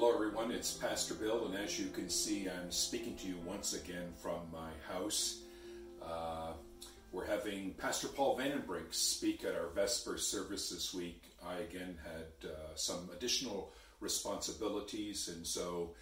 Hello, everyone. It's Pastor Bill, and as you can see, I'm speaking to you once again from my house. Uh, we're having Pastor Paul Vandenbrink speak at our Vesper service this week. I again had uh, some additional responsibilities, and so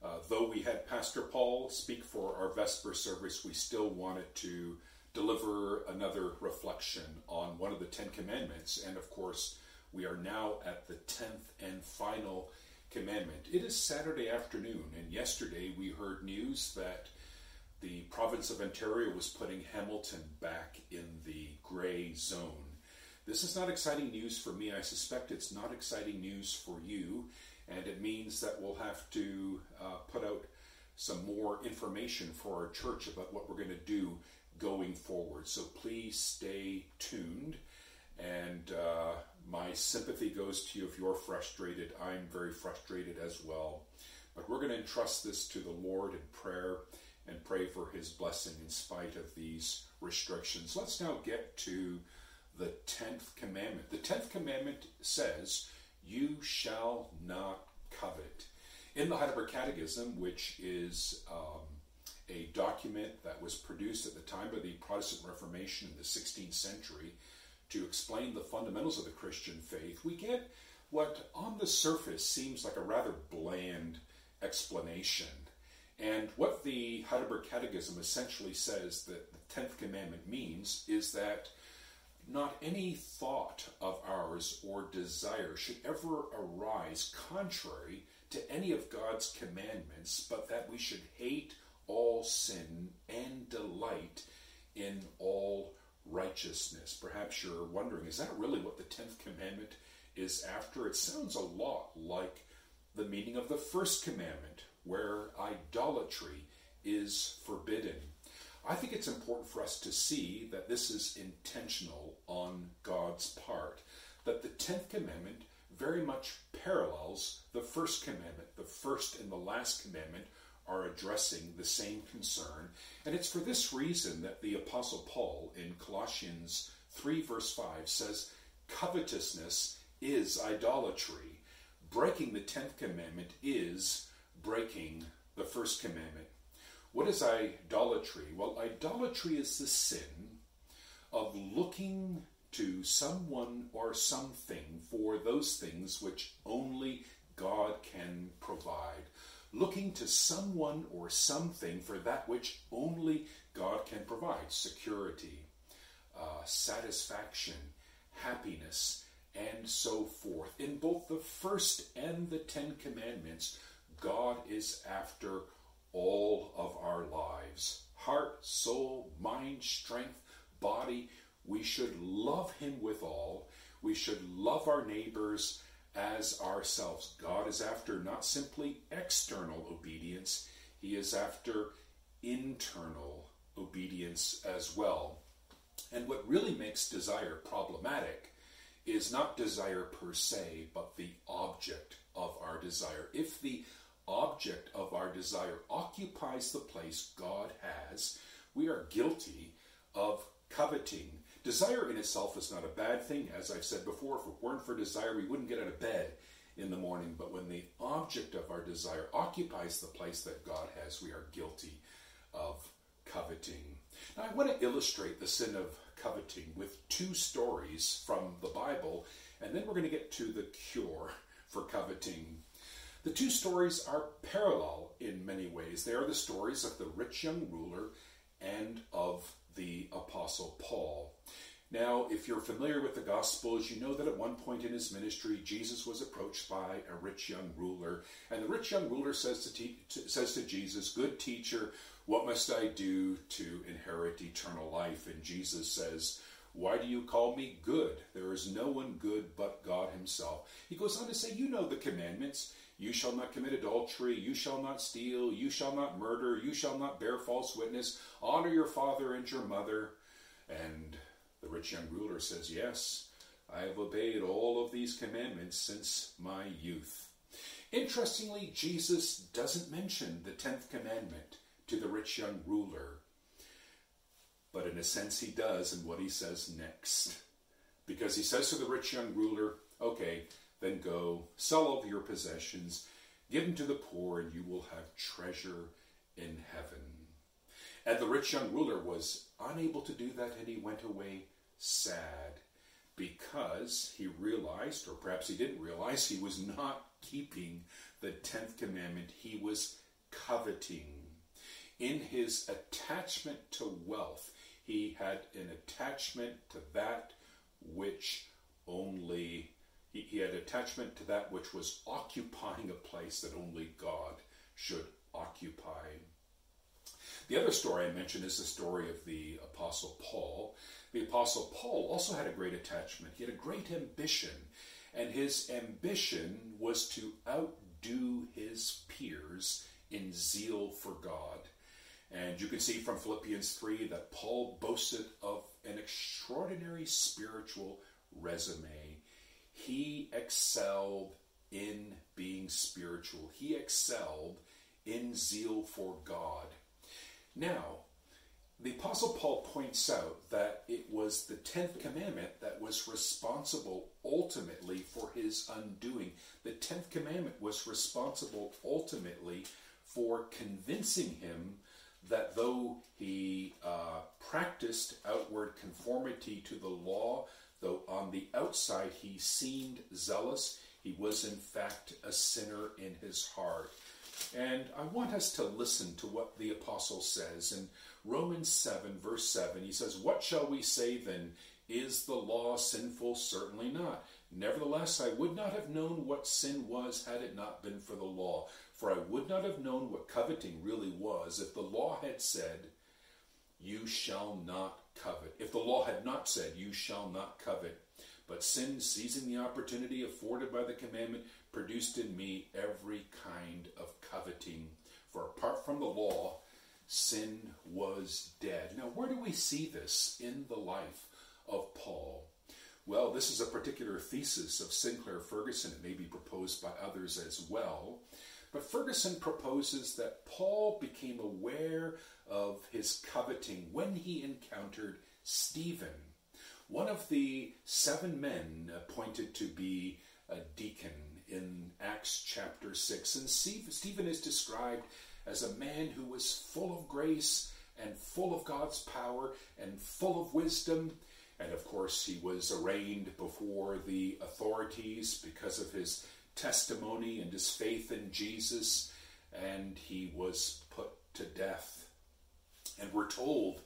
uh, though we had Pastor Paul speak for our Vesper service, we still wanted to deliver another reflection on one of the Ten Commandments, and of course, we are now at the tenth and final. It is Saturday afternoon, and yesterday we heard news that the province of Ontario was putting Hamilton back in the gray zone. This is not exciting news for me. I suspect it's not exciting news for you, and it means that we'll have to uh, put out some more information for our church about what we're going to do going forward. So please stay tuned. And uh, my sympathy goes to you if you're frustrated. I'm very frustrated as well. But we're going to entrust this to the Lord in prayer and pray for his blessing in spite of these restrictions. Let's now get to the 10th commandment. The 10th commandment says, You shall not covet. In the Heidelberg Catechism, which is um, a document that was produced at the time of the Protestant Reformation in the 16th century, to explain the fundamentals of the Christian faith, we get what on the surface seems like a rather bland explanation. And what the Heidelberg Catechism essentially says that the 10th commandment means is that not any thought of ours or desire should ever arise contrary to any of God's commandments, but that we should hate all sin and delight righteousness. Perhaps you're wondering, is that really what the 10th commandment is after? It sounds a lot like the meaning of the first commandment, where idolatry is forbidden. I think it's important for us to see that this is intentional on God's part, that the 10th commandment very much parallels the first commandment. The first and the last commandment are addressing the same concern. And it's for this reason that the Apostle Paul in Colossians 3, verse 5 says, Covetousness is idolatry. Breaking the 10th commandment is breaking the first commandment. What is idolatry? Well, idolatry is the sin of looking to someone or something for those things which only God can provide looking to someone or something for that which only God can provide security, uh, satisfaction, happiness, and so forth. In both the first and the Ten Commandments, God is after all of our lives heart, soul, mind, strength, body. We should love Him with all. We should love our neighbors as ourselves. God is after not simply external obedience, He is after internal obedience as well. And what really makes desire problematic is not desire per se, but the object of our desire. If the object of our desire occupies the place God has, we are guilty of coveting Desire in itself is not a bad thing. As I've said before, if it weren't for desire, we wouldn't get out of bed in the morning. But when the object of our desire occupies the place that God has, we are guilty of coveting. Now, I want to illustrate the sin of coveting with two stories from the Bible, and then we're going to get to the cure for coveting. The two stories are parallel in many ways. They are the stories of the rich young ruler and of the Apostle Paul. Now, if you're familiar with the Gospels, you know that at one point in his ministry, Jesus was approached by a rich young ruler. And the rich young ruler says to, te- says to Jesus, Good teacher, what must I do to inherit eternal life? And Jesus says, Why do you call me good? There is no one good but God Himself. He goes on to say, You know the commandments. You shall not commit adultery. You shall not steal. You shall not murder. You shall not bear false witness. Honor your father and your mother. And the rich young ruler says, Yes, I have obeyed all of these commandments since my youth. Interestingly, Jesus doesn't mention the tenth commandment to the rich young ruler, but in a sense he does in what he says next. Because he says to the rich young ruler, Okay, then go, sell all of your possessions, Give them to the poor, and you will have treasure in heaven. And the rich young ruler was unable to do that, and he went away sad because he realized, or perhaps he didn't realize, he was not keeping the tenth commandment. He was coveting. In his attachment to wealth, he had an attachment to that which only he, he had attachment to that which was occupying a place that only God should occupy. The other story I mentioned is the story of the Apostle Paul. The Apostle Paul also had a great attachment. He had a great ambition, and his ambition was to outdo his peers in zeal for God. And you can see from Philippians 3 that Paul boasted of an extraordinary spiritual resume. He excelled in being spiritual, he excelled in zeal for God. Now, the Apostle Paul points out that it was the 10th commandment that was responsible ultimately for his undoing. The 10th commandment was responsible ultimately for convincing him that though he uh, practiced outward conformity to the law, though on the outside he seemed zealous, he was in fact a sinner in his heart. And I want us to listen to what the apostle says in Romans 7, verse 7. He says, What shall we say then? Is the law sinful? Certainly not. Nevertheless, I would not have known what sin was had it not been for the law. For I would not have known what coveting really was if the law had said, You shall not covet. If the law had not said, You shall not covet. But sin, seizing the opportunity afforded by the commandment, produced in me every kind of coveting. For apart from the law, sin was dead. Now, where do we see this in the life of Paul? Well, this is a particular thesis of Sinclair Ferguson. It may be proposed by others as well. But Ferguson proposes that Paul became aware of his coveting when he encountered Stephen one of the seven men appointed to be a deacon in Acts chapter 6. And Stephen is described as a man who was full of grace and full of God's power and full of wisdom. And of course, he was arraigned before the authorities because of his testimony and his faith in Jesus, and he was put to death. And we're told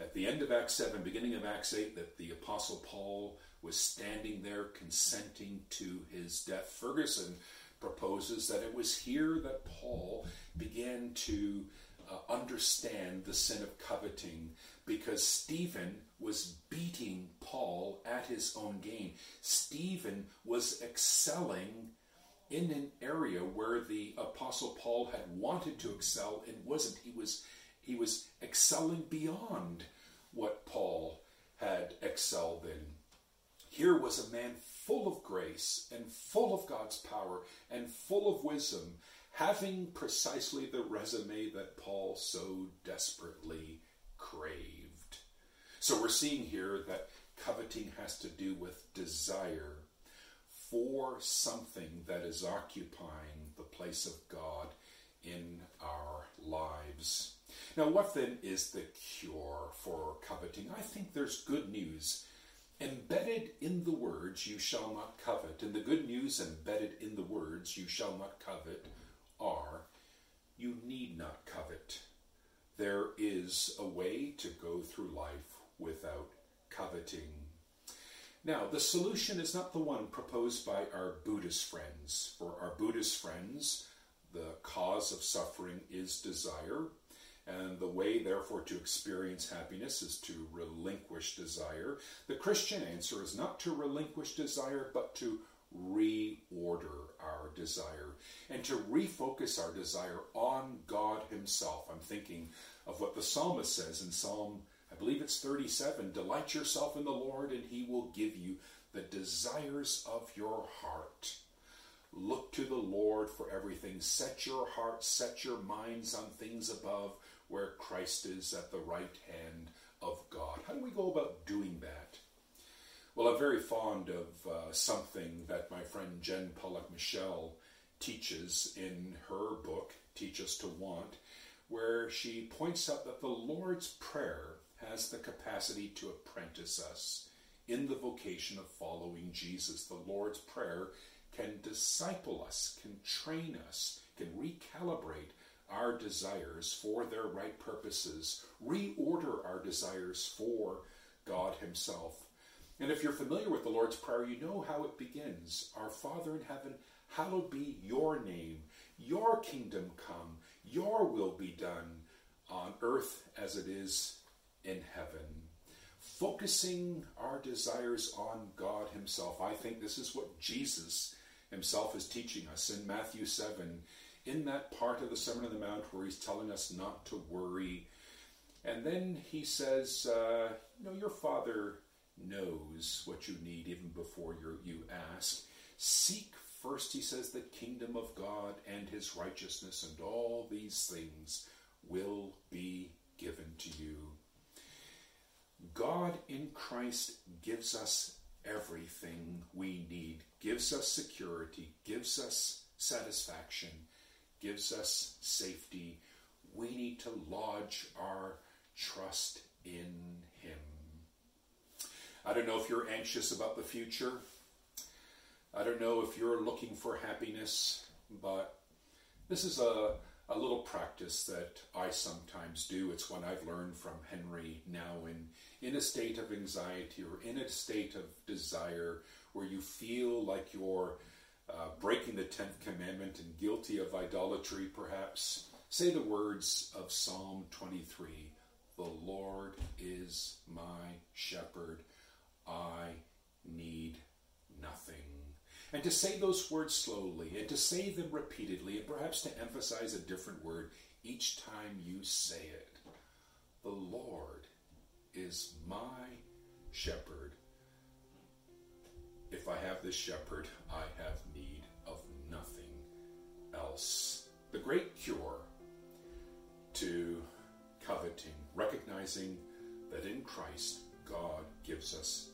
at the end of Acts 7, beginning of Acts 8, that the Apostle Paul was standing there consenting to his death. Ferguson proposes that it was here that Paul began to uh, understand the sin of coveting because Stephen was beating Paul at his own game. Stephen was excelling in an area where the apostle Paul had wanted to excel and wasn't. He was he was excelling beyond what Paul had excelled in. Here was a man full of grace and full of God's power and full of wisdom, having precisely the resume that Paul so desperately craved. So we're seeing here that coveting has to do with desire for something that is occupying the place of God in our lives. Now, what then is the cure for coveting? I think there's good news embedded in the words, you shall not covet. And the good news embedded in the words, you shall not covet, are you need not covet. There is a way to go through life without coveting. Now, the solution is not the one proposed by our Buddhist friends. For our Buddhist friends, the cause of suffering is desire. And the way, therefore, to experience happiness is to relinquish desire. The Christian answer is not to relinquish desire, but to reorder our desire and to refocus our desire on God Himself. I'm thinking of what the psalmist says in Psalm, I believe it's 37 Delight yourself in the Lord, and He will give you the desires of your heart. Look to the Lord for everything. Set your heart, set your minds on things above where Christ is at the right hand of God. How do we go about doing that? Well, I'm very fond of uh, something that my friend Jen Pollock Michel teaches in her book, Teach Us to Want, where she points out that the Lord's Prayer has the capacity to apprentice us in the vocation of following Jesus. The Lord's Prayer can disciple us, can train us, can recalibrate our desires for their right purposes, reorder our desires for God Himself. And if you're familiar with the Lord's Prayer, you know how it begins Our Father in heaven, hallowed be your name, your kingdom come, your will be done on earth as it is in heaven. Focusing our desires on God Himself. I think this is what Jesus Himself is teaching us in Matthew 7, in that part of the Sermon on the Mount where He's telling us not to worry. And then He says, uh, You know, your Father knows what you need even before you ask. Seek first, He says, the kingdom of God and His righteousness, and all these things will be given to you. God in Christ gives us everything we need, gives us security, gives us satisfaction, gives us safety. We need to lodge our trust in Him. I don't know if you're anxious about the future. I don't know if you're looking for happiness, but this is a, a little practice that I sometimes do. It's one I've learned from Henry Nouwen in a state of anxiety or in a state of desire where you feel like you're uh, breaking the 10th commandment and guilty of idolatry, perhaps, say the words of Psalm 23 The Lord is my shepherd, I need nothing. And to say those words slowly and to say them repeatedly and perhaps to emphasize a different word each time you say it. The Lord is my shepherd. If I have this shepherd, I have need of nothing else. The great cure to coveting, recognizing that in Christ, God gives us.